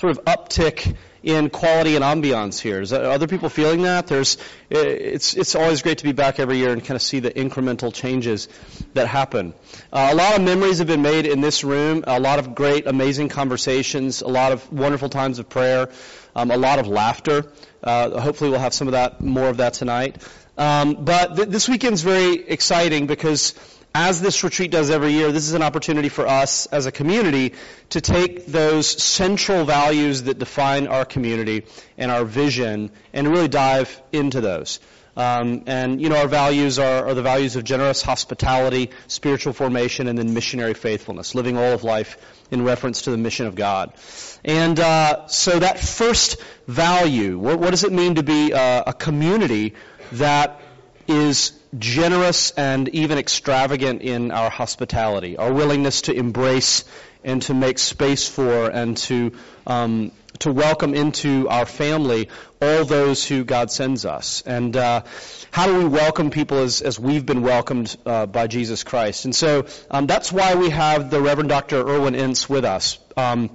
sort of uptick in quality and ambiance here. Is other people feeling that? There's, it's, it's always great to be back every year and kind of see the incremental changes that happen. Uh, a lot of memories have been made in this room. A lot of great, amazing conversations. A lot of wonderful times of prayer. Um, a lot of laughter. Uh, hopefully, we'll have some of that, more of that tonight. Um, but th- this weekend's very exciting because as this retreat does every year, this is an opportunity for us as a community to take those central values that define our community and our vision and really dive into those. Um, and you know, our values are, are, the values of generous hospitality, spiritual formation, and then missionary faithfulness, living all of life in reference to the mission of God. And uh, so that first value, what, what, does it mean to be a, a community that is generous and even extravagant in our hospitality, our willingness to embrace and to make space for and to um, to welcome into our family all those who God sends us. And uh, how do we welcome people as, as we've been welcomed uh, by Jesus Christ? And so um, that's why we have the Reverend Dr. Irwyn Ince with us. Um,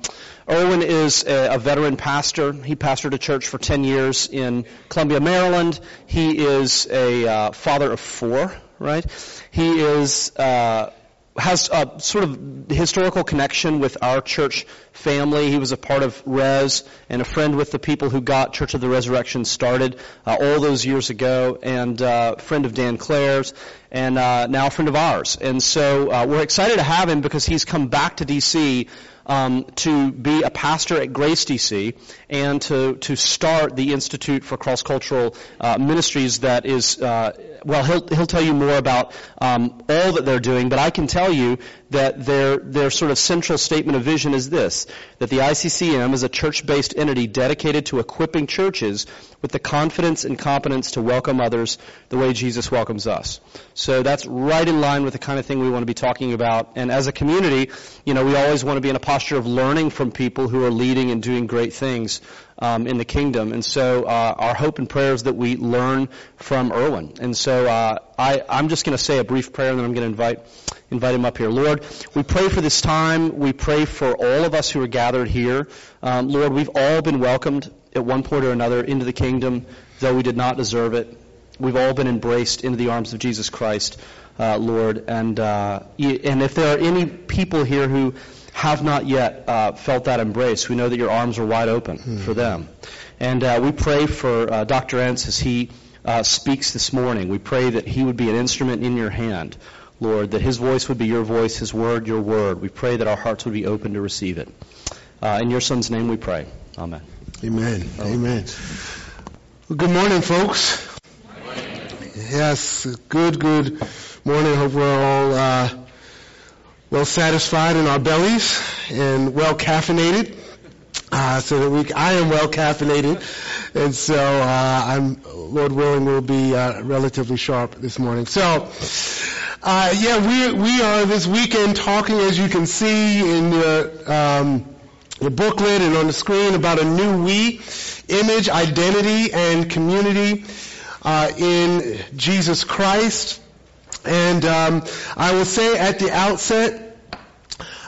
Irwyn is a, veteran pastor. He pastored a church for 10 years in Columbia, Maryland. He is a uh, father of four, right? He is uh, has a sort of historical connection with our church family. He was a part of Res and a friend with the people who got Church of the Resurrection started uh, all those years ago, and uh, friend of Dan Claire's, and uh, now a friend of ours. And so uh, we're excited to have him because he's come back to D.C um, to be a pastor at Grace DC and to, to start the Institute for Cross Cultural uh, Ministries that is, uh, well, he'll, he'll tell you more about um, all that they're doing, but I can tell you that their, their sort of central statement of vision is this, that the ICCM is a church-based entity dedicated to equipping churches with the confidence and competence to welcome others the way Jesus welcomes us. So that's right in line with the kind of thing we want to be talking about. And as a community, you know, we always want to be in a posture of learning from people who are leading and doing great things um, in the kingdom. And so uh, our hope and prayer is that we learn from Irwyn. And so uh, I, I'm just going to say a brief prayer, and then I'm going to invite invite him up here. Lord, we pray for this time. We pray for all of us who are gathered here. Um, Lord, we've all been welcomed at one point or another into the kingdom, though we did not deserve it. We've all been embraced into the arms of Jesus Christ, uh, Lord. And uh, and if there are any people here who have not yet uh, felt that embrace, we know that your arms are wide open mm-hmm. for them. And uh, we pray for uh, Dr. Ince as he uh, speaks this morning. We pray that he would be an instrument in your hand, Lord, that his voice would be your voice, his word your word. We pray that our hearts would be open to receive it. Uh, in your son's name we pray. Amen. Amen. Oh. Amen. Well, good morning, folks. Yes, good, good morning. Hope we're all uh, well satisfied in our bellies and well caffeinated. Uh, so that we, I am well caffeinated, and so uh, I'm, Lord willing, will be uh, relatively sharp this morning. So, uh, yeah, we we are this weekend talking, as you can see in the um, the booklet and on the screen, about a new we, image, identity, and community uh, in Jesus Christ. And um, I will say at the outset,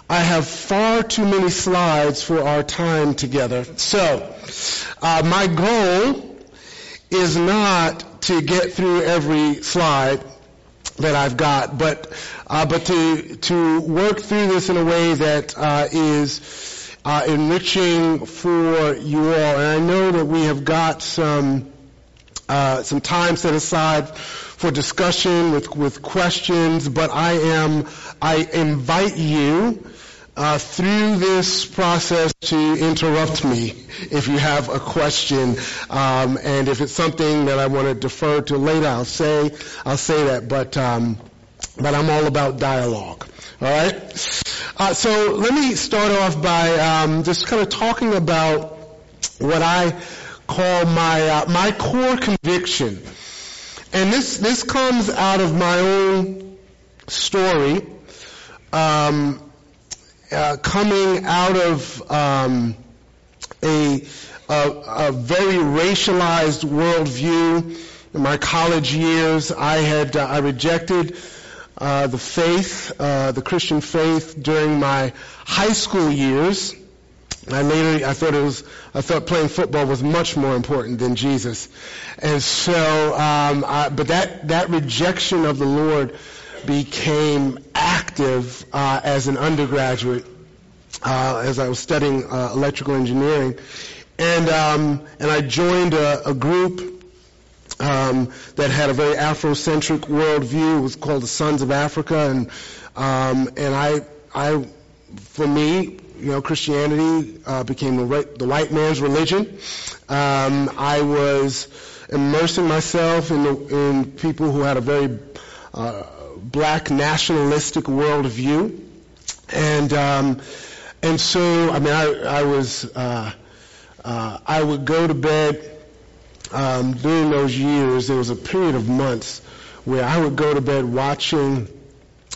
I have far too many slides for our time together. So, uh, my goal is not to get through every slide that I've got, but uh, but to to work through this in a way that uh, is uh, enriching for you all. And I know that we have got some uh, some time set aside for discussion with with questions, but I am I invite you uh, through this process to interrupt me if you have a question, um, and if it's something that I want to defer to later, I'll say I'll say that. But um, but I'm all about dialogue. All right. Uh, so let me start off by um, just kind of talking about what I call my uh, my core conviction, and this this comes out of my own story. Um, uh, coming out of um, a, a, a, very racialized worldview. In my college years, I had uh, I rejected uh, the faith, uh, the Christian faith, during my high school years I later, I thought it was, I thought playing football was much more important than Jesus. And so, um, I, but that, that rejection of the Lord became active uh, as an undergraduate uh, as I was studying uh, electrical engineering. And, um, and I joined a, a group um, that had a very Afrocentric worldview. It was called the Sons of Africa. And, um, and I, I, for me, you know, Christianity uh, became the, right, the, white man's religion. Um, I was immersing myself in, the, in people who had a very uh, black nationalistic worldview, and um, and so I mean I, I was uh, uh, I would go to bed um, during those years. There was a period of months where I would go to bed watching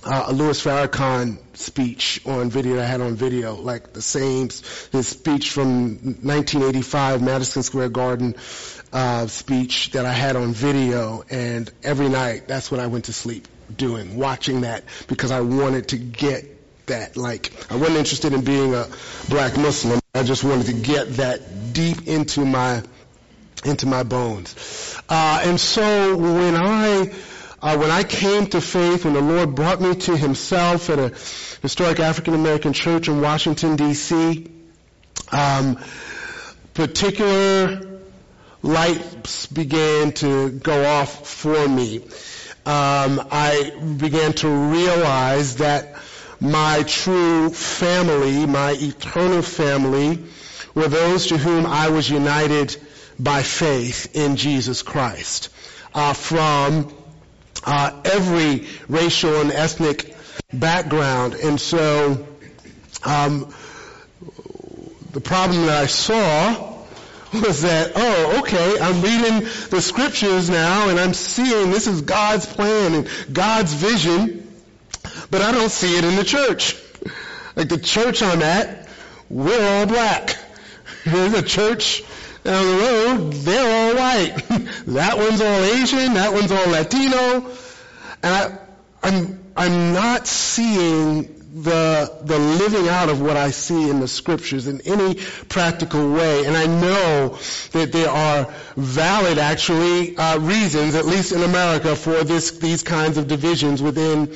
uh, a Louis Farrakhan speech on video that I had on video, like the same his speech from 1985 Madison Square Garden uh, speech that I had on video, and every night that's when I went to sleep doing, watching that because I wanted to get that. Like I wasn't interested in being a black Muslim. I just wanted to get that deep into my into my bones. Uh, and so when I uh, when I came to faith, when the Lord brought me to Himself at a historic African American church in Washington D.C., um, particular lights began to go off for me. Um, I began to realize that my true family, my eternal family, were those to whom I was united by faith in Jesus Christ. Uh, from uh, every racial and ethnic background. And so um, the problem that I saw was that, oh, okay, I'm reading the scriptures now and I'm seeing this is God's plan and God's vision, but I don't see it in the church. Like the church I'm at, we're all black. There's a church down the road, they're all white. that one's all Asian, that one's all Latino. And I, I'm, I'm not seeing the, the living out of what I see in the scriptures in any practical way. And I know that there are valid, actually, uh, reasons, at least in America, for this, these kinds of divisions within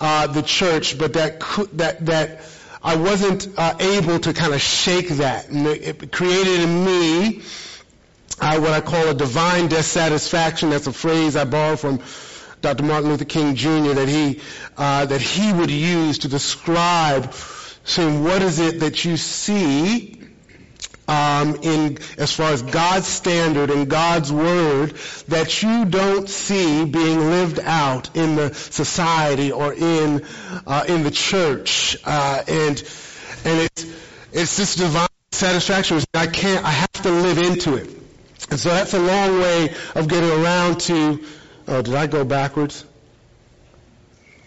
uh, the church, but that, that, that I wasn't uh, able to kind of shake that. And it created in me uh, what I call a divine dissatisfaction. That's a phrase I borrowed from Dr. Martin Luther King Jr. that he uh, that he would use to describe saying what is it that you see um, in as far as God's standard and God's word that you don't see being lived out in the society or in uh, in the church, uh, and and it's it's this divine satisfaction. I can't. I have to live into it, and so that's a long way of getting around to. Oh, did I go backwards?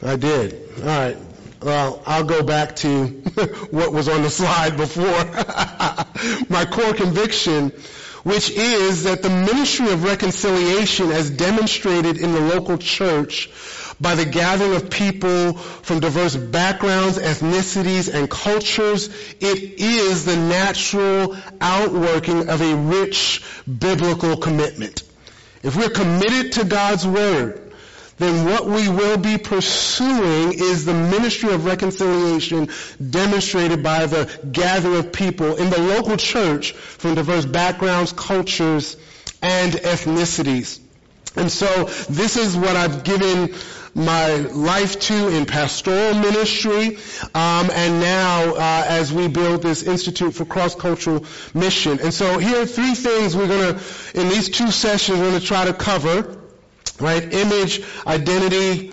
I did. All right. Well, I'll go back to what was on the slide before. My core conviction, which is that the ministry of reconciliation as demonstrated in the local church by the gathering of people from diverse backgrounds, ethnicities, and cultures, it is the natural outworking of a rich biblical commitment. If we're committed to God's Word, then what we will be pursuing is the ministry of reconciliation demonstrated by the gathering of people in the local church from diverse backgrounds, cultures, and ethnicities. And so this is what I've given my life to in pastoral ministry, um, and now uh, as we build this Institute for Cross-Cultural Mission. And so here are three things we're going to, in these two sessions, we're going to try to cover right? Image, identity,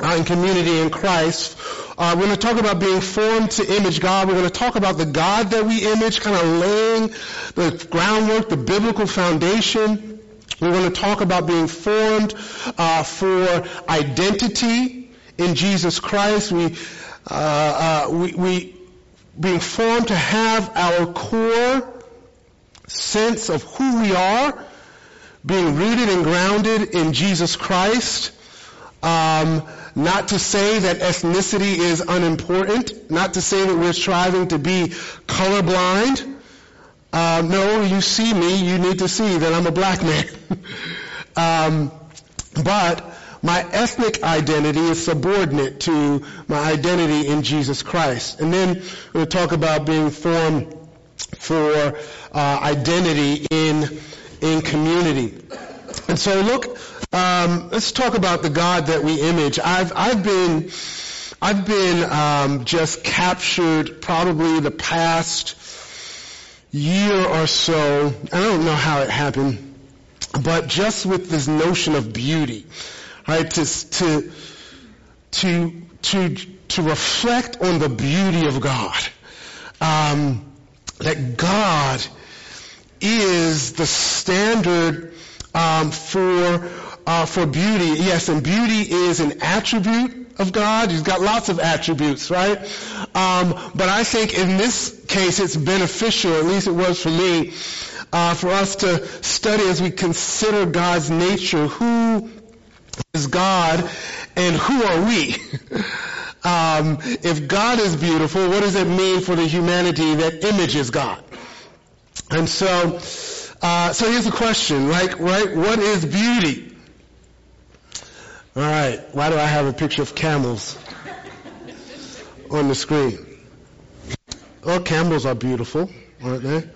uh, and community in Christ. Uh, we're going to talk about being formed to image God. We're going to talk about the God that we image, kind of laying the groundwork, the biblical foundation. We're going to talk about being formed uh, for identity in Jesus Christ. We, uh, uh, we, we being formed to have our core sense of who we are being rooted and grounded in Jesus Christ, um, not to say that ethnicity is unimportant, not to say that we're striving to be colorblind. Uh, no, you see me, you need to see that I'm a black man. um, but my ethnic identity is subordinate to my identity in Jesus Christ. And then we'll talk about being formed for uh, identity in in community. And so look, um, let's talk about the God that we image. I've I've been I've been um, just captured probably the past year or so. I don't know how it happened, but just with this notion of beauty right? To, to, to, to, to reflect on the beauty of God. Um, that God is the standard um, for uh, for beauty. Yes, and beauty is an attribute of God. He's got lots of attributes, right? Um, but I think in this case, it's beneficial. At least it was for me. Uh, for us to study as we consider God's nature, who is God and who are we? um, if God is beautiful, what does it mean for the humanity that images God? And so, uh, so here's the question, like, right? What is beauty? All right. Why do I have a picture of camels on the screen? Well, camels are beautiful, aren't they?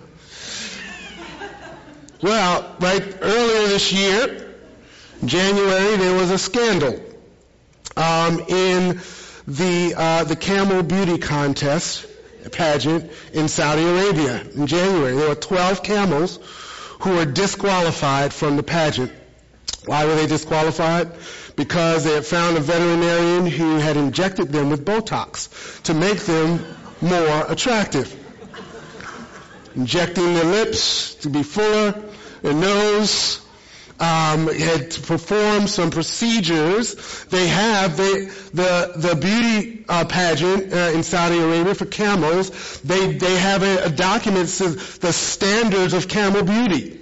Well, right, earlier this year, January, there was a scandal um, in the uh, the Camel Beauty Contest pageant in Saudi Arabia in January. There were 12 camels who were disqualified from the pageant. Why were they disqualified? Because they had found a veterinarian who had injected them with Botox to make them more attractive. Injecting their lips to be fuller, their nose, um, had to perform some procedures. They have they, the the beauty uh, pageant uh, in Saudi Arabia for camels. They they have a, a document that says the standards of camel beauty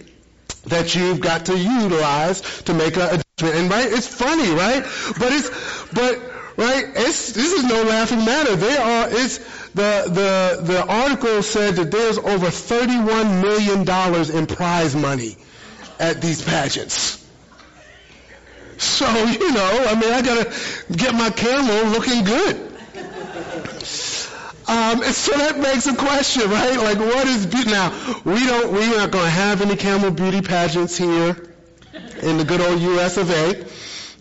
that you've got to utilize to make a judgment. And right, it's funny, right? But it's but right, it's this is no laughing matter. They are it's the the the article said that there's over 31 million dollars in prize money at these pageants. So, you know, I mean, I gotta get my camel looking good. Um, and so that begs a question, right? Like, what is beauty? Now, we don't, we're not going to have any camel beauty pageants here in the good old U.S. of A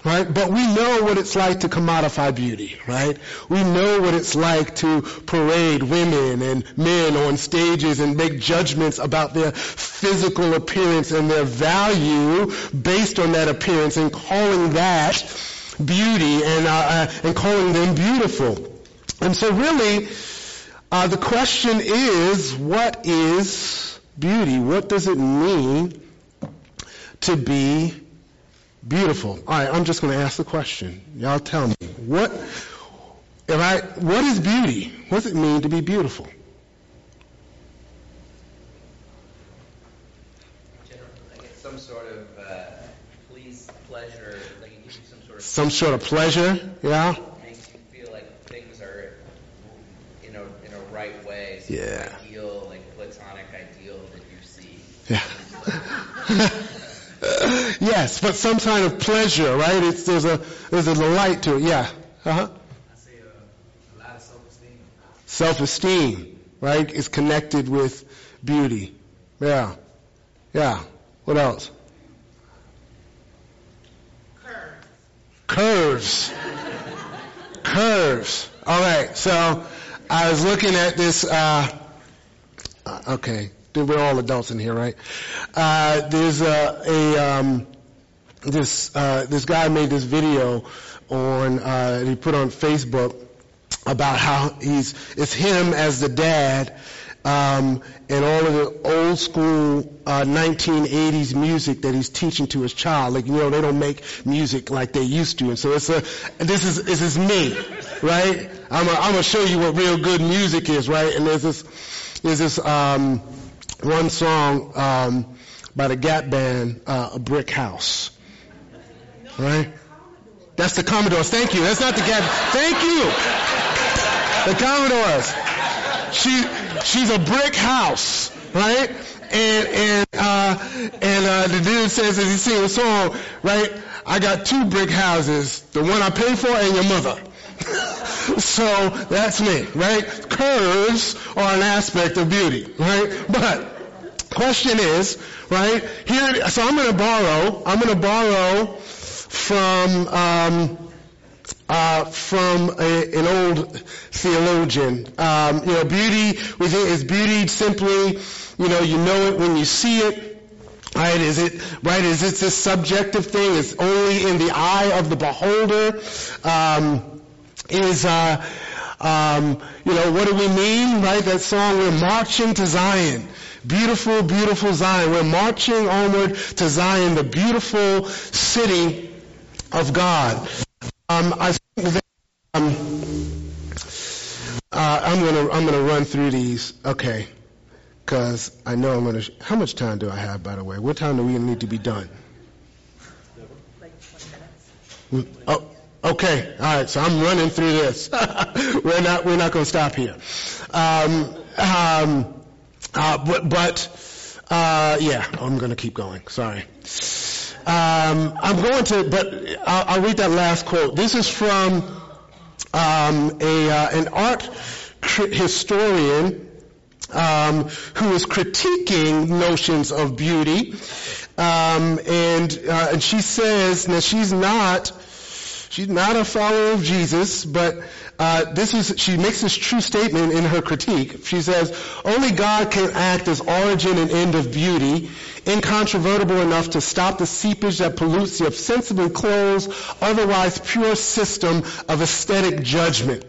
right? But we know what it's like to commodify beauty, right? We know what it's like to parade women and men on stages and make judgments about their physical appearance and their value based on that appearance and calling that beauty and, uh, uh, and calling them beautiful. And so really, uh, the question is, what is beauty? What does it mean to be Beautiful. All right, I'm just going to ask the question. Y'all tell me. What, if I, what is beauty? What does it mean to be beautiful? Some sort of uh, please, pleasure, like it gives you some sort of... Some sort of pleasure, yeah? Makes you feel like things are in a, in a right way. Yeah. Ideal, like platonic ideal that you see. Yeah. yes, but some kind of pleasure, right? It's, there's a there's a delight to it. Yeah. Uh-huh. I say uh, a lot of self-esteem. Self-esteem, right, is connected with beauty. Yeah. Yeah. What else? Curves. Curves. Curves. All right. So I was looking at this. Uh, uh okay we're all adults in here, right? Uh, there's a, a um, this uh, this guy made this video on uh, he put on Facebook about how he's it's him as the dad um, and all of the old school uh, 1980s music that he's teaching to his child. Like you know, they don't make music like they used to, and so it's a this is this is me, right? I'm gonna show you what real good music is, right? And there's this there's this um, one song um, by the Gap Band, uh, "A Brick House." Right? That's the Commodores. Thank you. That's not the Gap. Thank you. The Commodores. She, she's a brick house, right? And, and, uh, and, uh, the dude says as he sings a song, right? I got two brick houses. The one I pay for and your mother. So that's me, right? Curves are an aspect of beauty, right? But question is, right? Here, so I'm going to borrow. I'm going to borrow from um, uh, from a, an old theologian. Um, you know, beauty is beauty simply, you know, you know it when you see it. Right? Is it right? Is it this subjective thing? It's only in the eye of the beholder. Um, is uh, um, you know what do we mean? Right? That song, we're marching to Zion. Beautiful, beautiful Zion. We're marching onward to Zion, the beautiful city of God. Um, I think that, um, uh, I'm gonna I'm gonna run through these. Okay, because I know I'm gonna. Sh- How much time do I have, by the way? What time do we need to be done? Mm, Oh, okay. All right. So I'm running through this. we're not we're not gonna stop here. Um, um, uh, but but uh, yeah, I'm gonna keep going. Sorry. Um, I'm going to, but I'll, I'll read that last quote. This is from um, a uh, an art historian um, who is critiquing notions of beauty, um, and uh, and she says now she's not she's not a follower of Jesus, but uh, this is she makes this true statement in her critique. She says only God can act as origin and end of beauty, incontrovertible enough to stop the seepage that pollutes the ostensibly closed, otherwise pure system of aesthetic judgment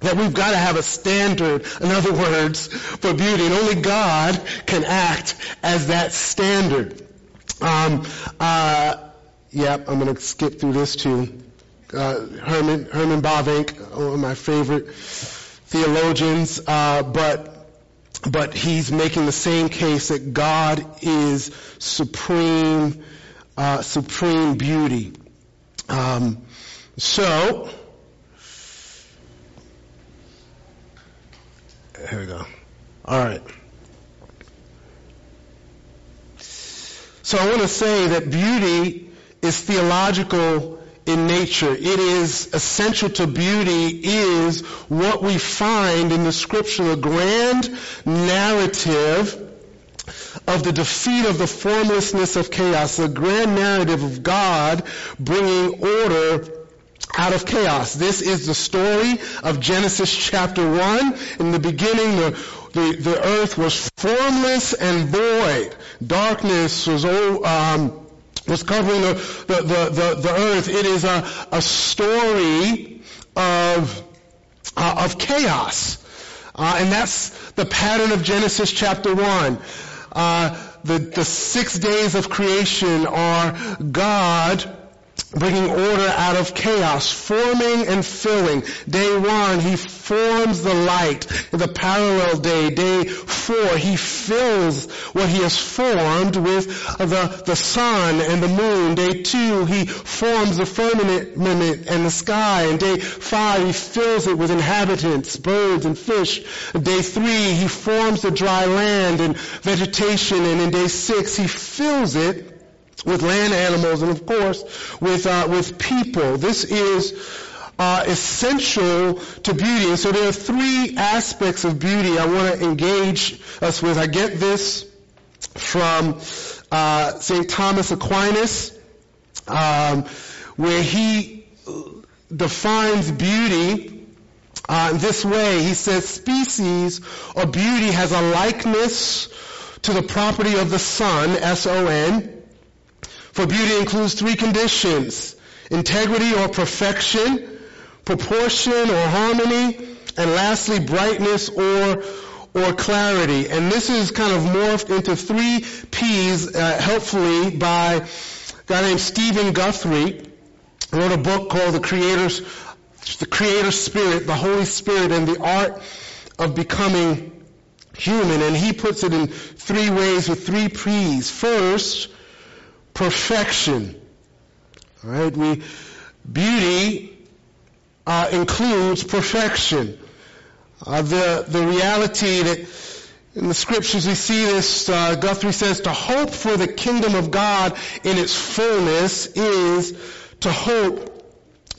that we've got to have a standard, in other words, for beauty, and only God can act as that standard. Um, uh, yep, I'm going to skip through this too. Uh, Herman Herman Bavinck, one of my favorite theologians, uh, but but he's making the same case that God is supreme, uh, supreme beauty. Um, so. Here we go. All right. So I want to say that beauty is theological in nature. It is essential to beauty is what we find in the scripture, a grand narrative of the defeat of the formlessness of chaos, a grand narrative of God bringing order out of chaos. This is the story of Genesis chapter 1. In the beginning, the, the, the earth was formless and void. Darkness was, all um, was covering the, the, the, the, earth. It is a, a story of, uh, of chaos. Uh, and that's the pattern of Genesis chapter 1. Uh, the, the six days of creation are God bringing order out of chaos, forming and filling. Day one, he forms the light. The parallel day, day four, he fills what he has formed with the, the sun and the moon. Day two, he forms the firmament and the sky. And day five, he fills it with inhabitants, birds and fish. Day three, he forms the dry land and vegetation. And in day six, he fills it with land animals and of course with uh, with people. This is uh, essential to beauty. And so there are three aspects of beauty I want to engage us with. I get this from uh, St. Thomas Aquinas, um, where he defines beauty uh, this way. He says species or beauty has a likeness to the property of the sun, S-O-N, for beauty includes three conditions. Integrity or perfection, proportion or harmony, and lastly brightness or or clarity. And this is kind of morphed into three P's, uh, helpfully by a guy named Steven Guthrie, wrote a book called The Creator's the Creator Spirit, the Holy Spirit, and the Art of Becoming Human. And he puts it in three ways with three P's. First, perfection. All right, we Beauty uh, includes perfection. Uh, the the reality that in the scriptures we see this, uh, Guthrie says, to hope for the kingdom of God in its fullness is to hope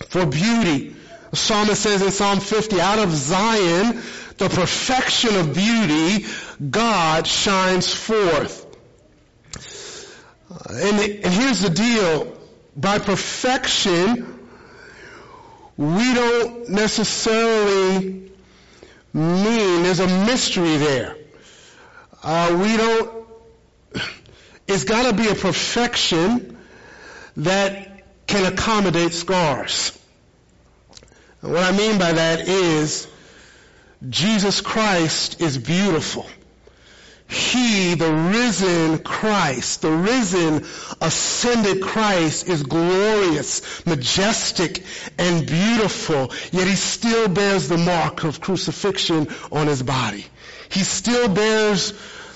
for beauty. The psalmist says in Psalm 50, out of Zion, the perfection of beauty, God shines forth. And, and here's the deal. By perfection, we don't necessarily mean there's a mystery there. Uh, we don't, it's got to be a perfection that can accommodate scars. And what I mean by that is Jesus Christ is beautiful. He, the risen Christ, the risen, ascended Christ is glorious, majestic, and beautiful, yet he still bears the mark of crucifixion on his body. He still bears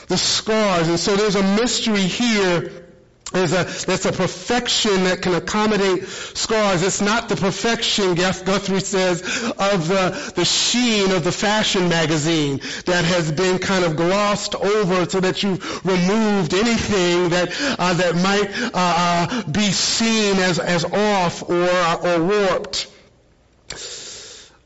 the scars, and so there's a mystery here there's a, a perfection that can accommodate scars. It's not the perfection, Guthrie says, of the, the sheen of the fashion magazine that has been kind of glossed over so that you've removed anything that, uh, that might uh, uh, be seen as, as off or, uh, or warped.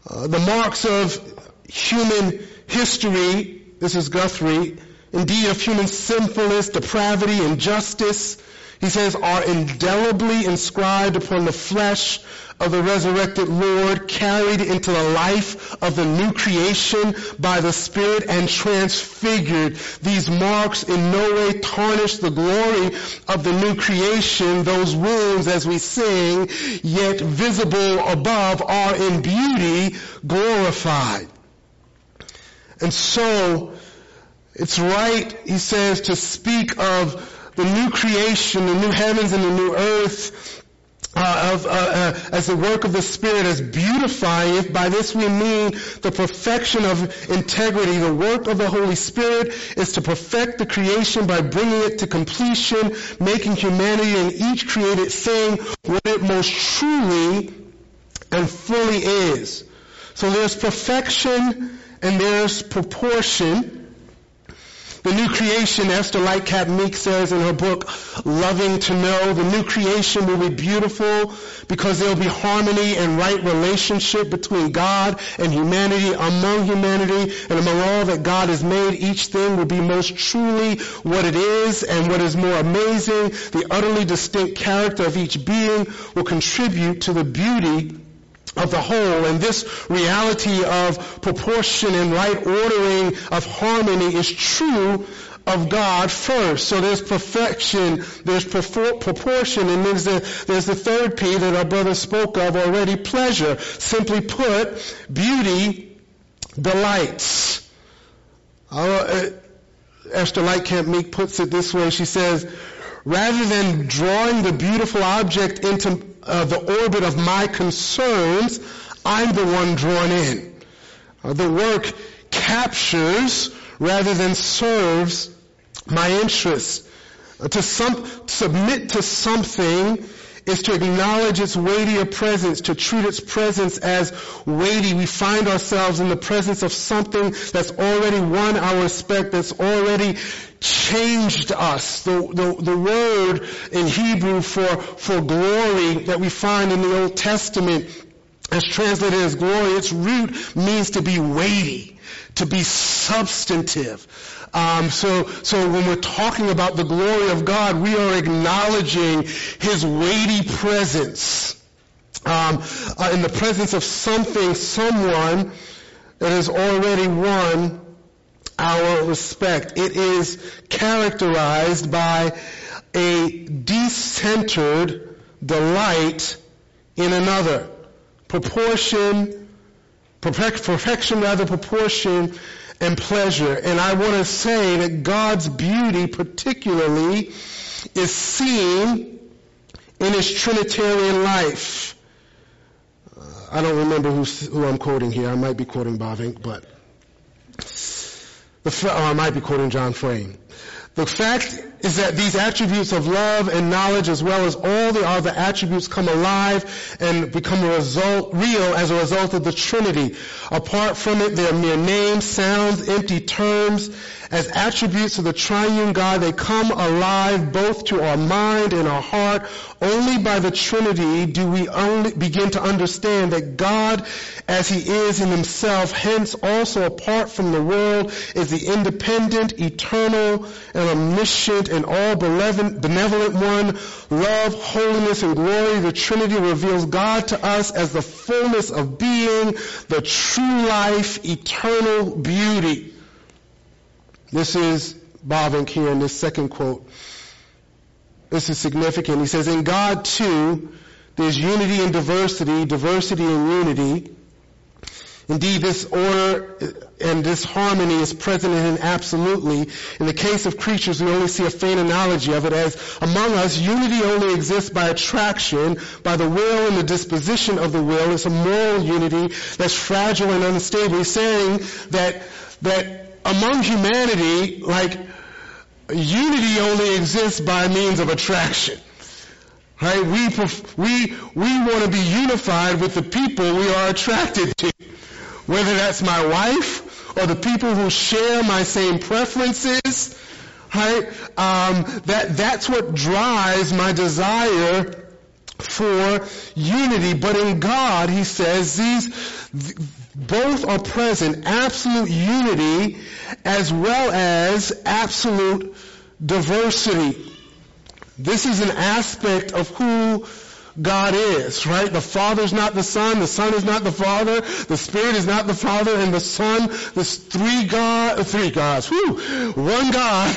Uh, the marks of human history, this is Guthrie, indeed of human sinfulness, depravity, injustice, he says, are indelibly inscribed upon the flesh of the resurrected Lord, carried into the life of the new creation by the Spirit and transfigured. These marks in no way tarnish the glory of the new creation. Those wounds, as we sing, yet visible above, are in beauty glorified. And so, it's right, he says, to speak of the new creation, the new heavens and the new earth, uh, of, uh, uh, as the work of the Spirit, as beautifying it. By this we mean the perfection of integrity. The work of the Holy Spirit is to perfect the creation by bringing it to completion, making humanity and each created thing what it most truly and fully is. So there's perfection and there's proportion. The new creation, Esther Lightcap Meek says in her book, Loving to Know, the new creation will be beautiful because there will be harmony and right relationship between God and humanity, among humanity, and among all that God has made. Each thing will be most truly what it is and what is more amazing. The utterly distinct character of each being will contribute to the beauty of the whole. And this reality of proportion and right ordering of harmony is true of God first. So there's perfection, there's proportion, and there's the, there's the third P that our brother spoke of already, pleasure. Simply put, beauty delights. Uh, Esther Lightcap Meek puts it this way. She says, rather than drawing the beautiful object into uh, the orbit of my concerns, I'm the one drawn in. Uh, the work captures rather than serves my interests. Uh, to some, submit to something is to acknowledge its weightier presence, to treat its presence as weighty. We find ourselves in the presence of something that's already won our respect, that's already changed us. The, the, the word in Hebrew for, for glory that we find in the Old Testament as translated as glory, its root means to be weighty, to be substantive. Um, so, so when we're talking about the glory of God, we are acknowledging His weighty presence. Um, uh, in the presence of something, someone that has already won our respect. It is characterized by a decentered delight in another. Proportion, perfection rather, proportion and pleasure. And I want to say that God's beauty particularly is seen in his Trinitarian life. Uh, I don't remember who I'm quoting here. I might be quoting Bavinck, but the, oh, I might be quoting John Frame. The fact is that these attributes of love and knowledge as well as all the other attributes come alive and become result, real as a result of the Trinity. Apart from it, they are mere names, sounds, empty terms. As attributes of the triune God, they come alive both to our mind and our heart. Only by the Trinity do we only begin to understand that God, as He is in Himself, hence also apart from the world, is the independent, eternal, and omniscient and all benevolent one. Love, holiness, and glory. The Trinity reveals God to us as the fullness of being, the true life, eternal beauty. This is Bavinck here in this second quote. This is significant. He says, in God too, there's unity and diversity, diversity and unity. Indeed, this order and this harmony is present in him absolutely. In the case of creatures, we only see a faint analogy of it as among us, unity only exists by attraction, by the will and the disposition of the will. It's a moral unity that's fragile and unstable. He's saying that, that among humanity, like, unity only exists by means of attraction. Right? We, we, we want to be unified with the people we are attracted to. Whether that's my wife or the people who share my same preferences, right? Um, that, that's what drives my desire for unity. But in God, he says, these, both are present, absolute unity as well as absolute diversity. This is an aspect of who God is, right? The Father is not the Son, the Son is not the Father, the Spirit is not the Father, and the Son, this three God, three gods, whew, one God,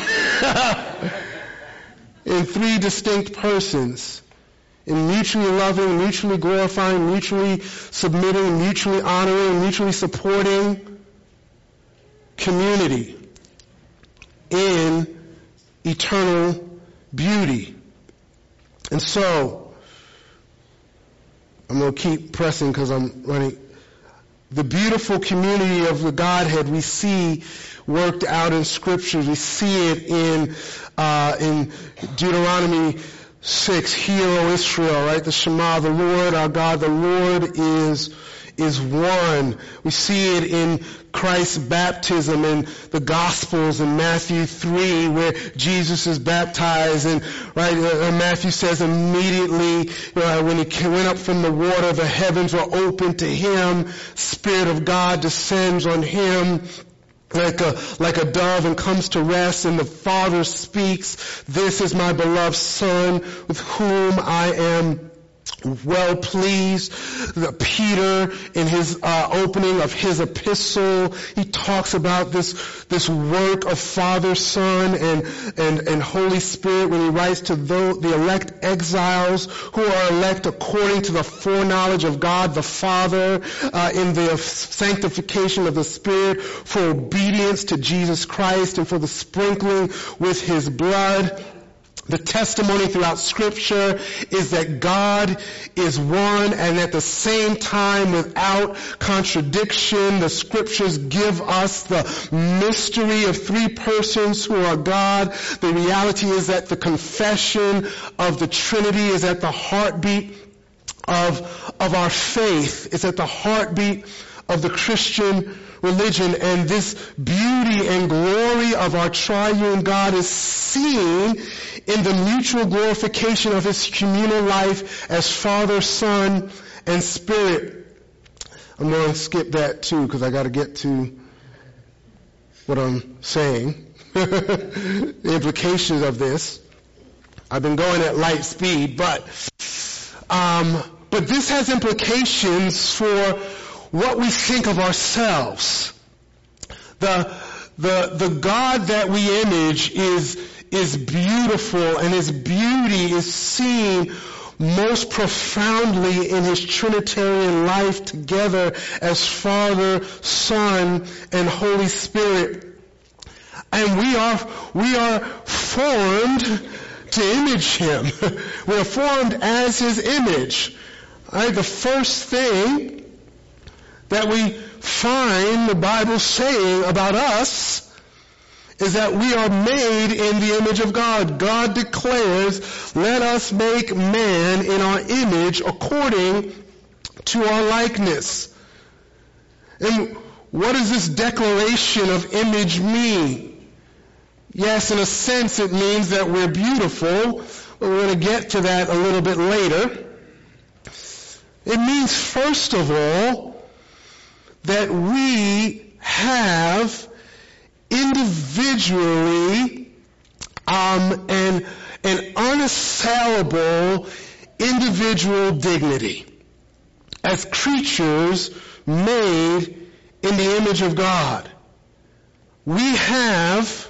in three distinct persons in mutually loving, mutually glorifying, mutually submitting, mutually honoring, mutually supporting community in eternal beauty. And so, I'm going to keep pressing because I'm running. The beautiful community of the Godhead we see worked out in Scripture. We see it in uh, in Deuteronomy 6, Hear, O Israel, right? The Shema, the Lord our God, the Lord is, is one. We see it in Christ's baptism in the Gospels in Matthew 3 where Jesus is baptized and, right, uh, Matthew says immediately uh, when he went up from the water, the heavens were open to him, Spirit of God descends on him, like a, like a dove and comes to rest and the Father speaks, this is my beloved Son with whom I am well pleased. Peter, in his uh, opening of his epistle, he talks about this this work of Father, Son, and and and Holy Spirit when he writes to the, the elect exiles who are elect according to the foreknowledge of God the Father uh, in the sanctification of the Spirit for obedience to Jesus Christ and for the sprinkling with His blood. The testimony throughout scripture is that God is one and at the same time without contradiction. The scriptures give us the mystery of three persons who are God. The reality is that the confession of the Trinity is at the heartbeat of, of our faith. It's at the heartbeat of the Christian religion and this beauty and glory of our triune God is seen in the mutual glorification of his communal life as Father, Son, and Spirit. I'm going to skip that too because I got to get to what I'm saying. the implications of this. I've been going at light speed, but um, but this has implications for what we think of ourselves. The, the, the God that we image is, is beautiful and his beauty is seen most profoundly in his Trinitarian life together as Father, Son, and Holy Spirit. And we are, we are formed to image him. we are formed as his image. Right? The first thing that we find the Bible saying about us is that we are made in the image of God. God declares, let us make man in our image according to our likeness. And what does this declaration of image mean? Yes, in a sense it means that we're beautiful, but we're going to get to that a little bit later. It means, first of all, that we have individually um, an, an unassailable individual dignity as creatures made in the image of God. We have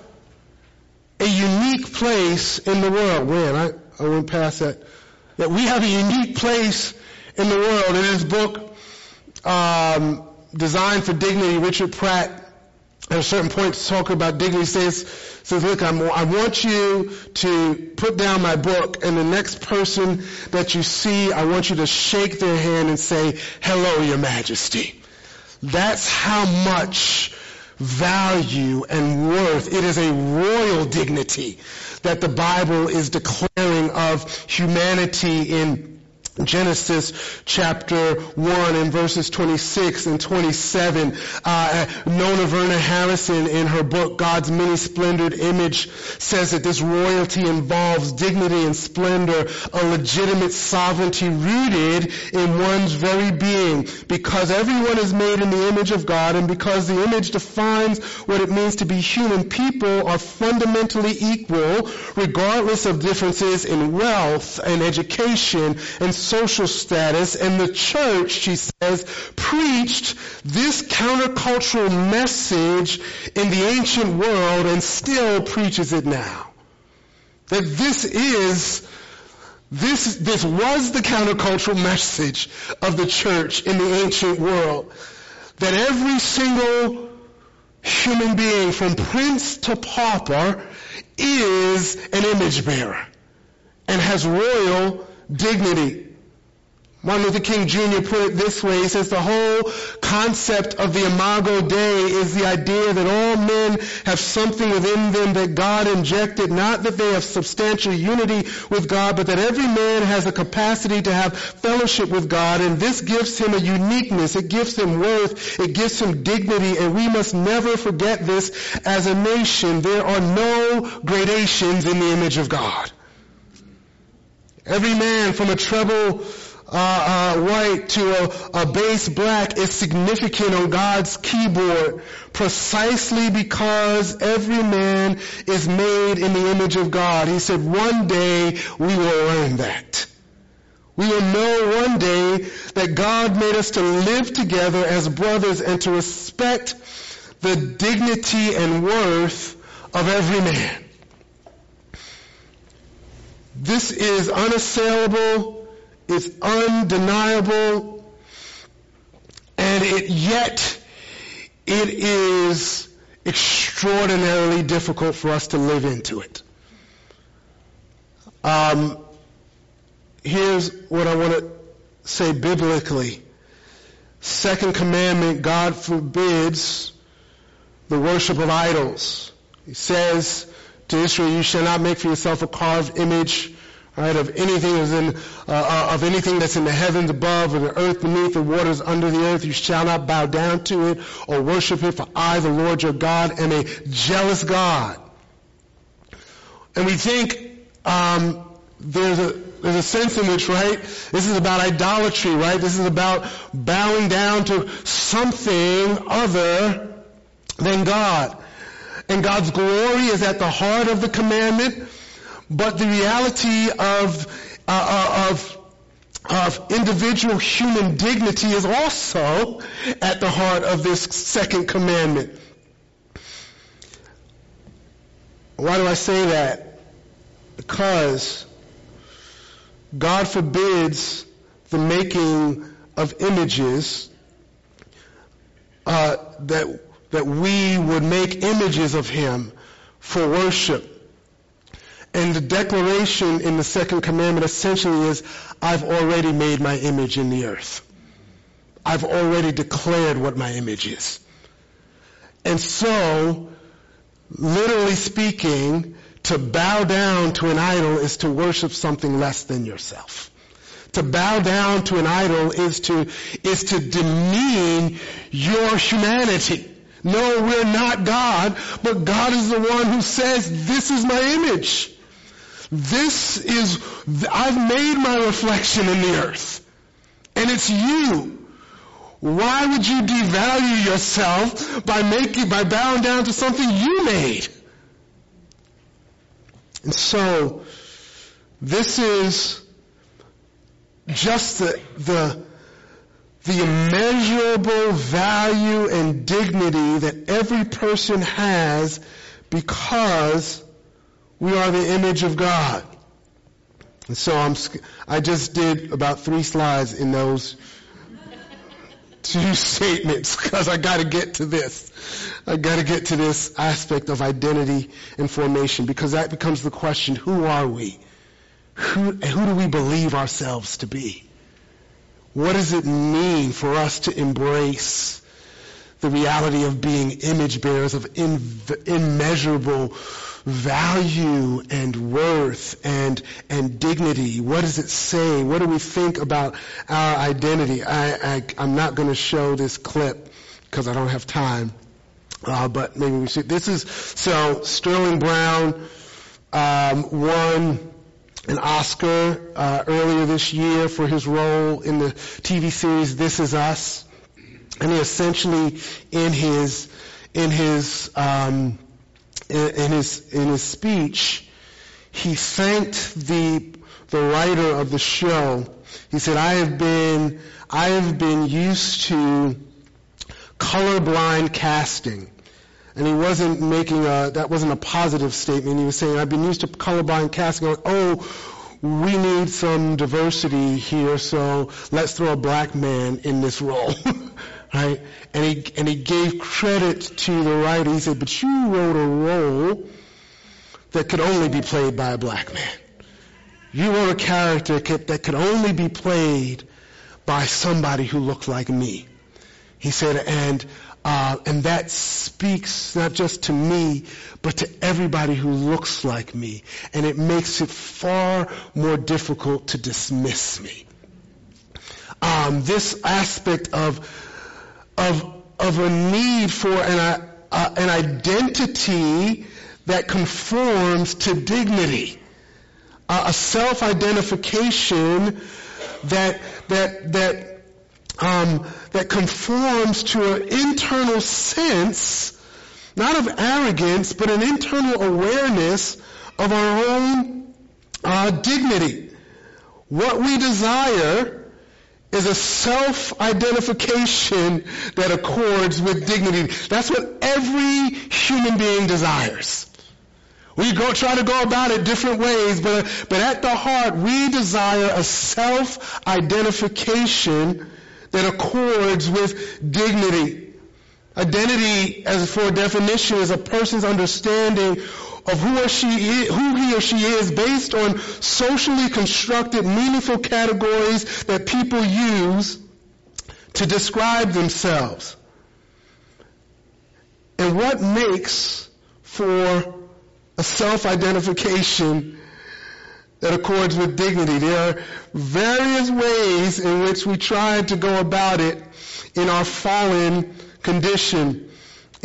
a unique place in the world. Man, I, I went past that. That we have a unique place in the world. In his book, um, Designed for Dignity, Richard Pratt, at a certain point talk about dignity says, says, look, I'm, I want you to put down my book and the next person that you see, I want you to shake their hand and say, hello, your majesty. That's how much value and worth. It is a royal dignity that the Bible is declaring of humanity in Genesis chapter 1 and verses 26 and 27. Uh, Nonna Verna Harrison in her book God's Many Splendored Image says that this royalty involves dignity and splendor, a legitimate sovereignty rooted in one's very being. Because everyone is made in the image of God and because the image defines what it means to be human, people are fundamentally equal regardless of differences in wealth and education and social status, and the church, she says, preached this countercultural message in the ancient world and still preaches it now. That this is this, this was the countercultural message of the church in the ancient world. That every single human being from prince to pauper is an image bearer and has royal dignity. Martin Luther King Jr. put it this way. He says the whole concept of the Imago Dei is the idea that all men have something within them that God injected, not that they have substantial unity with God, but that every man has a capacity to have fellowship with God, and this gives him a uniqueness, it gives him worth, it gives him dignity, and we must never forget this as a nation. There are no gradations in the image of God. Every man from a treble uh, uh, white to a, a bass black is significant on God's keyboard precisely because every man is made in the image of God. He said, one day we will learn that. We will know one day that God made us to live together as brothers and to respect the dignity and worth of every man. This is unassailable is undeniable, and it, yet it is extraordinarily difficult for us to live into it. Um, here's what I want to say biblically. Second commandment, God forbids the worship of idols. He says to Israel, you shall not make for yourself a carved image right, of anything that's in, uh, uh, of anything that's in the heavens above or the earth beneath, the waters under the earth. You shall not bow down to it or worship it, for I, the Lord your God, am a jealous God. And we think um, there's a there's a sense in which, right, this is about idolatry, right? This is about bowing down to something other than God. And God's glory is at the heart of the commandment. But the reality of, uh, uh, of, of individual human dignity is also at the heart of this second commandment. Why do I say that? Because God forbids the making of images uh, that that we would make images of Him for worship. And the declaration in the second commandment essentially is, I've already made my image in the earth. I've already declared what my image is. And so, literally speaking, to bow down to an idol is to worship something less than yourself. To bow down to an idol is to, is to demean your humanity. No, we're not God, but God is the one who says, this is my image. This is, I've made my reflection in the earth. And it's you. Why would you devalue yourself by making, by bowing down to something you made? And so, this is just the, the, the immeasurable value and dignity that every person has because we are the image of God. And so I'm, I just did about three slides in those two statements because I got to get to this. I got to get to this aspect of identity and formation because that becomes the question, who are we? Who, who do we believe ourselves to be? What does it mean for us to embrace the reality of being image bearers of immeasurable value and worth and and dignity. What does it say? What do we think about our identity? I, I am not going to show this clip because I don't have time, uh, but maybe we should. This is so Sterling Brown um, won an Oscar uh, earlier this year for his role in the TV series This Is Us, and he essentially in his in his um, in his in his speech, he thanked the the writer of the show. He said, "I have been I have been used to colorblind casting." And he wasn't making a, that wasn't a positive statement. He was saying, I've been used to colorblind casting. Oh, we need some diversity here, so let's throw a black man in this role. right? And he, and he gave credit to the writer. He said, but you wrote a role that could only be played by a black man. You wrote a character that could only be played by somebody who looked like me. He said, and uh, and that speaks not just to me, but to everybody who looks like me, and it makes it far more difficult to dismiss me. Um, this aspect of of, of a need for an, uh, an identity that conforms to dignity. Uh, a self-identification that, that, that, um, that conforms to an internal sense, not of arrogance, but an internal awareness of our own uh, dignity. What we desire is a self-identification that accords with dignity. That's what every human being desires. We go try to go about it different ways, but, but at the heart, we desire a self-identification that accords with dignity. Identity, as for definition, is a person's understanding of who or she is, who he or she is based on socially constructed meaningful categories that people use to describe themselves. And what makes for a self-identification that accords with dignity? There are various ways in which we try to go about it in our fallen condition.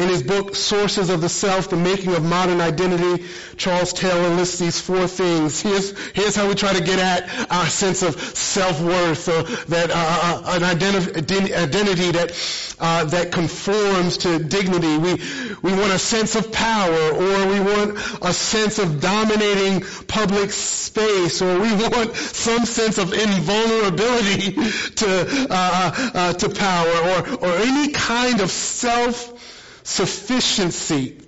In his book, Sources of the Self, The Making of Modern Identity, Charles Taylor lists these four things. Here's, here's how we try to get at our sense of self-worth, or that, uh, uh, uh an identi- identity that, uh, that conforms to dignity. We, we want a sense of power, or we want a sense of dominating public space, or we want some sense of invulnerability to, uh, uh, to power, or, or any kind of self sufficiency.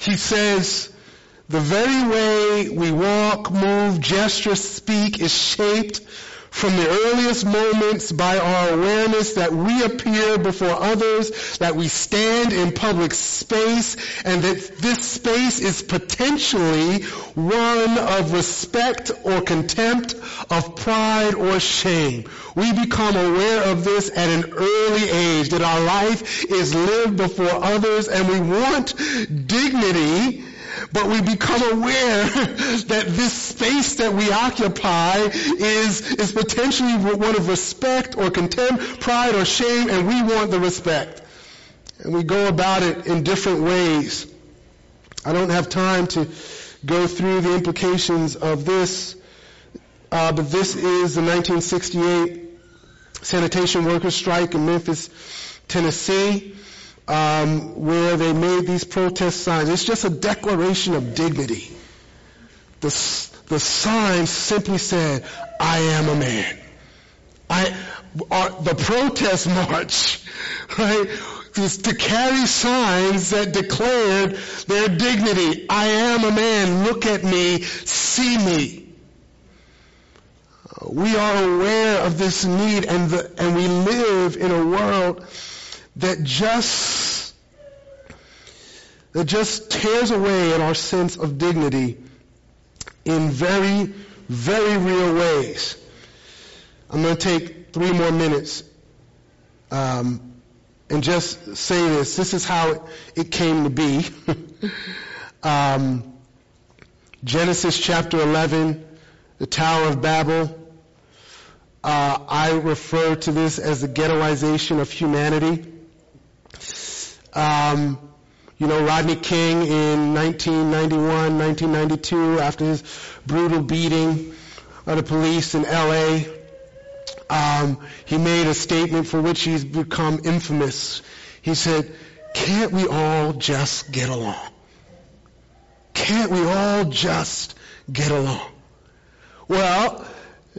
He says, the very way we walk, move, gesture, speak is shaped from the earliest moments by our awareness that we appear before others, that we stand in public space, and that this space is potentially one of respect or contempt, of pride or shame. We become aware of this at an early age, that our life is lived before others, and we want dignity but we become aware that this space that we occupy is, is potentially one of respect or contempt, pride or shame, and we want the respect. And we go about it in different ways. I don't have time to go through the implications of this, uh, but this is the 1968 sanitation workers strike in Memphis, Tennessee um, where they made these protest signs. It's just a declaration of dignity. The, the sign simply said, I am a man. I, uh, the protest march, right, was to carry signs that declared their dignity. I am a man. Look at me. See me. We are aware of this need and, the, and we live in a world that just that just tears away at our sense of dignity in very, very real ways. I'm going to take three more minutes um, and just say this. This is how it, came to be. um, Genesis chapter 11, the Tower of Babel. Uh, I refer to this as the ghettoization of humanity. Um, you know, Rodney King in 1991, 1992, after his brutal beating of the police in L.A., um, he made a statement for which he's become infamous. He said, can't we all just get along? Can't we all just get along? Well,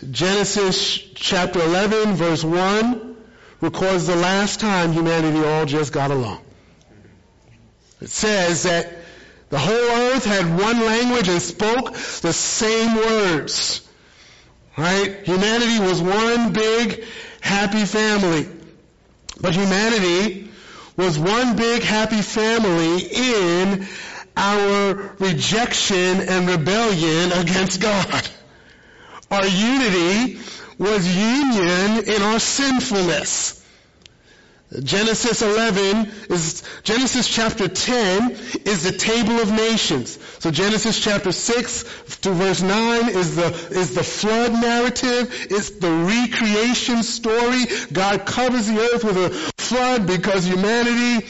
Genesis chapter 11 verse 1 records the last time humanity all just got along. It says that the whole earth had one language and spoke the same words. Right? Humanity was one big happy family. But humanity was one big happy family in our rejection and rebellion against God. Our unity was union in our sinfulness. Genesis 11 is, Genesis chapter 10 is the table of nations. So Genesis chapter 6 to verse 9 is the, is the flood narrative. It's the recreation story. God covers the earth with a flood because humanity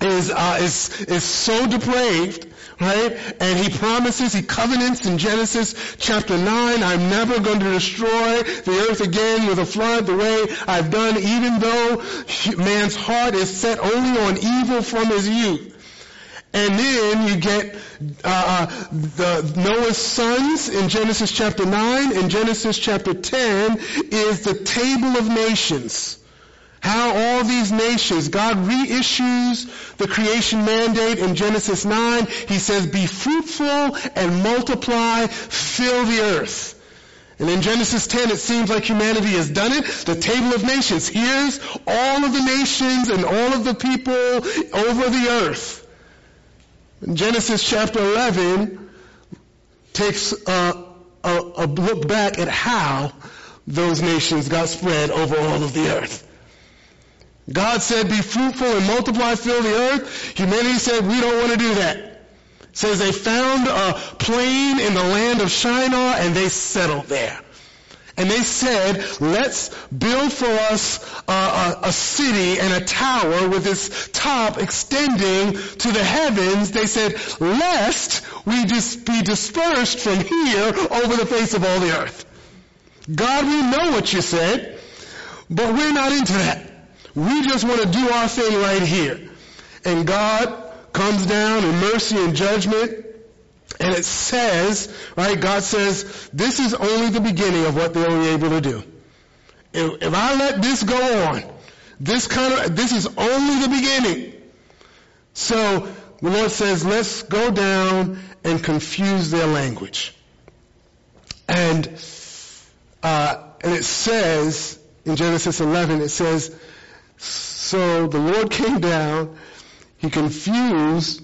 is, uh, is, is so depraved right? And he promises, he covenants in Genesis chapter 9, I'm never going to destroy the earth again with a flood the way I've done, even though man's heart is set only on evil from his youth. And then you get uh, uh the Noah's sons in Genesis chapter 9 and Genesis chapter 10 is the table of nations. How all these nations, God reissues the creation mandate in Genesis 9. He says, be fruitful and multiply, fill the earth. And in Genesis 10, it seems like humanity has done it. The table of nations. Here's all of the nations and all of the people over the earth. In Genesis chapter 11 takes a, a, a look back at how those nations got spread over all of the earth. God said, be fruitful and multiply, fill the earth. Humanity said, we don't want to do that. It says they found a plain in the land of Shinar and they settled there. And they said, let's build for us a, a, a, city and a tower with its top extending to the heavens. They said, lest we just be dispersed from here over the face of all the earth. God, we know what you said, but we're not into that. We just want to do our thing right here. And God comes down in mercy and judgment. And it says, right, God says, this is only the beginning of what they'll be able to do. If, if I let this go on, this kind of, this is only the beginning. So the Lord says, let's go down and confuse their language. And, uh, And it says, in Genesis 11, it says, so the Lord came down, he confused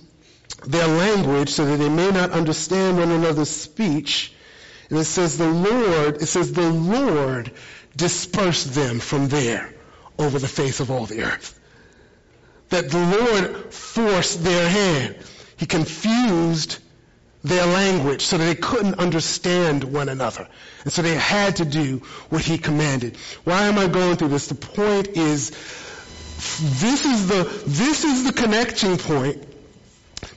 their language so that they may not understand one another's speech. And it says the Lord, it says the Lord dispersed them from there over the face of all the earth. That the Lord forced their hand. He confused their language so that they couldn't understand one another. And so they had to do what he commanded. Why am I going through this? The point is, this is the, this is the connecting point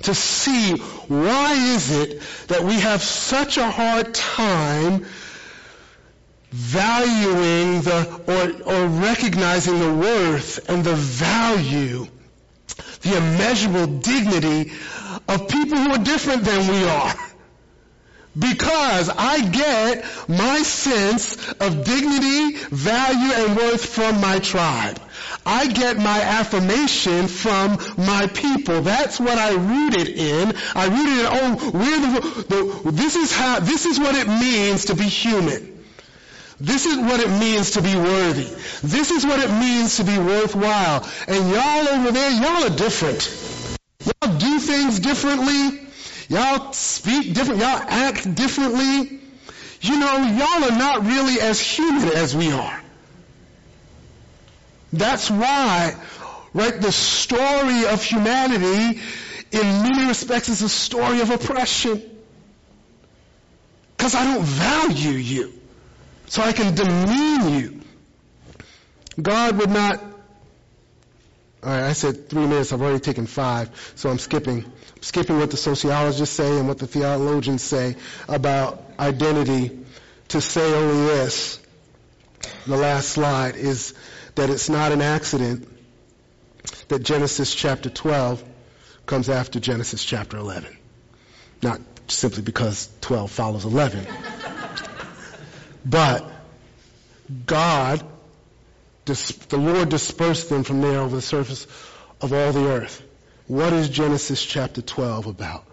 to see why is it that we have such a hard time valuing the, or, or recognizing the worth and the value, the immeasurable dignity of people who are different than we are. Because I get my sense of dignity, value, and worth from my tribe. I get my affirmation from my people. That's what I rooted in. I rooted in, oh, we're the, the, this is how, this is what it means to be human. This is what it means to be worthy. This is what it means to be worthwhile. And y'all over there, y'all are different. Y'all do things differently. Y'all speak different. Y'all act differently. You know, y'all are not really as human as we are. That's why, right, the story of humanity in many respects is a story of oppression. Because I don't value you. So I can demean you. God would not all right, I said three minutes. I've already taken five, so I'm skipping. I'm skipping what the sociologists say and what the theologians say about identity to say only this. The last slide is that it's not an accident that Genesis chapter 12 comes after Genesis chapter 11. Not simply because 12 follows 11. but God the Lord dispersed them from there over the surface of all the earth. What is Genesis chapter 12 about?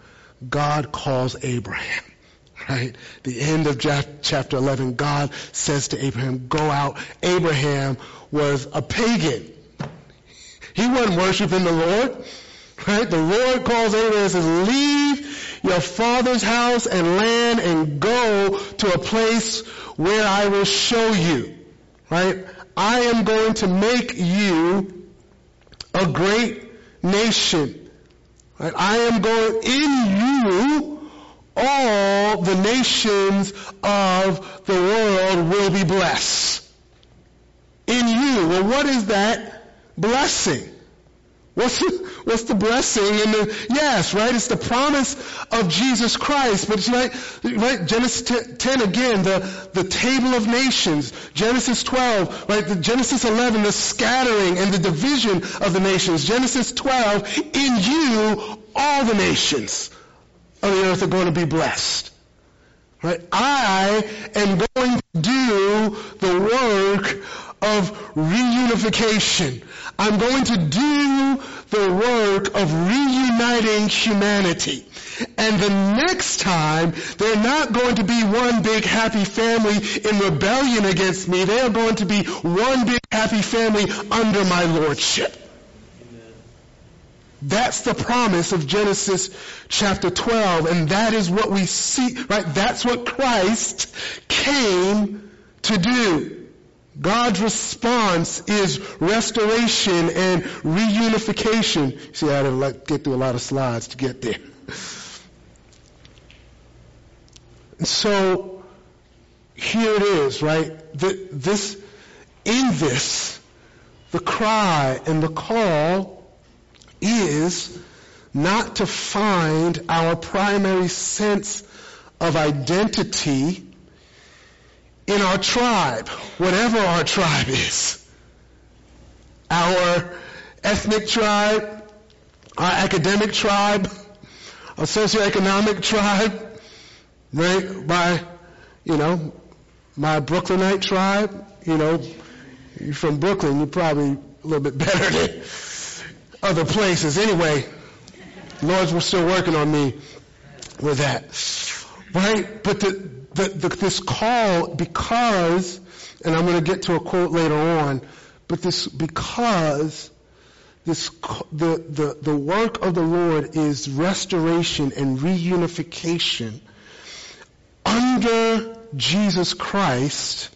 God calls Abraham, right? The end of chapter 11, God says to Abraham, go out. Abraham was a pagan. He wasn't worshiping the Lord, right? The Lord calls Abraham and says, leave your father's house and land and go to a place where I will show you, right? I am going to make you a great nation. Right? I am going in you, all the nations of the world will be blessed. In you. Well, what is that blessing? What's the, what's the blessing in the, uh, yes, right? It's the promise of Jesus Christ. But it's right, right, Genesis 10 again, the, the table of nations. Genesis 12, right, the Genesis 11, the scattering and the division of the nations. Genesis 12, in you, all the nations of the earth are going to be blessed. Right? I am going to do the work of reunification. I'm going to do the work of reuniting humanity. And the next time, they're not going to be one big happy family in rebellion against me. They are going to be one big happy family under my lordship. That's the promise of Genesis chapter 12, and that is what we see, right? That's what Christ came to do. God's response is restoration and reunification. See, I had to get through a lot of slides to get there. so, here it is, right? This, in this, the cry and the call is not to find our primary sense of identity in our tribe, whatever our tribe is. Our ethnic tribe, our academic tribe, our socioeconomic tribe, right? My, you know, my Brooklynite tribe, you know, you're from Brooklyn, you're probably a little bit better than other places. Anyway, Lord's still working on me with that. Right? But the, the, the, this call because, and I'm going to get to a quote later on, but this because this the, the, the work of the Lord is restoration and reunification under Jesus Christ.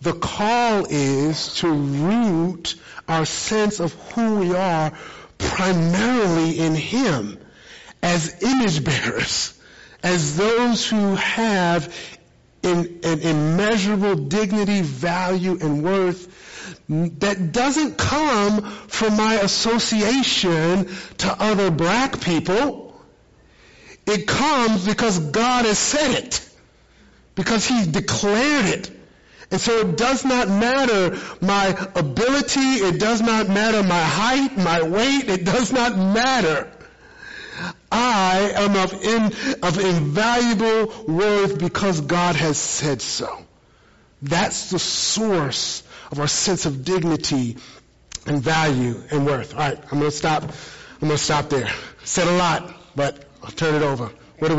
The call is to root our sense of who we are primarily in Him as image bearers, as those who have in, an immeasurable dignity, value, and worth that doesn't come from my association to other black people. It comes because God has said it. Because He declared it. And so it does not matter my ability, it does not matter my height, my weight, it does not matter. I am of, in, of invaluable worth because God has said so. That's the source of our sense of dignity and value and worth. All right, I'm going to stop. I'm going to stop there. Said a lot, but I'll turn it over. What do we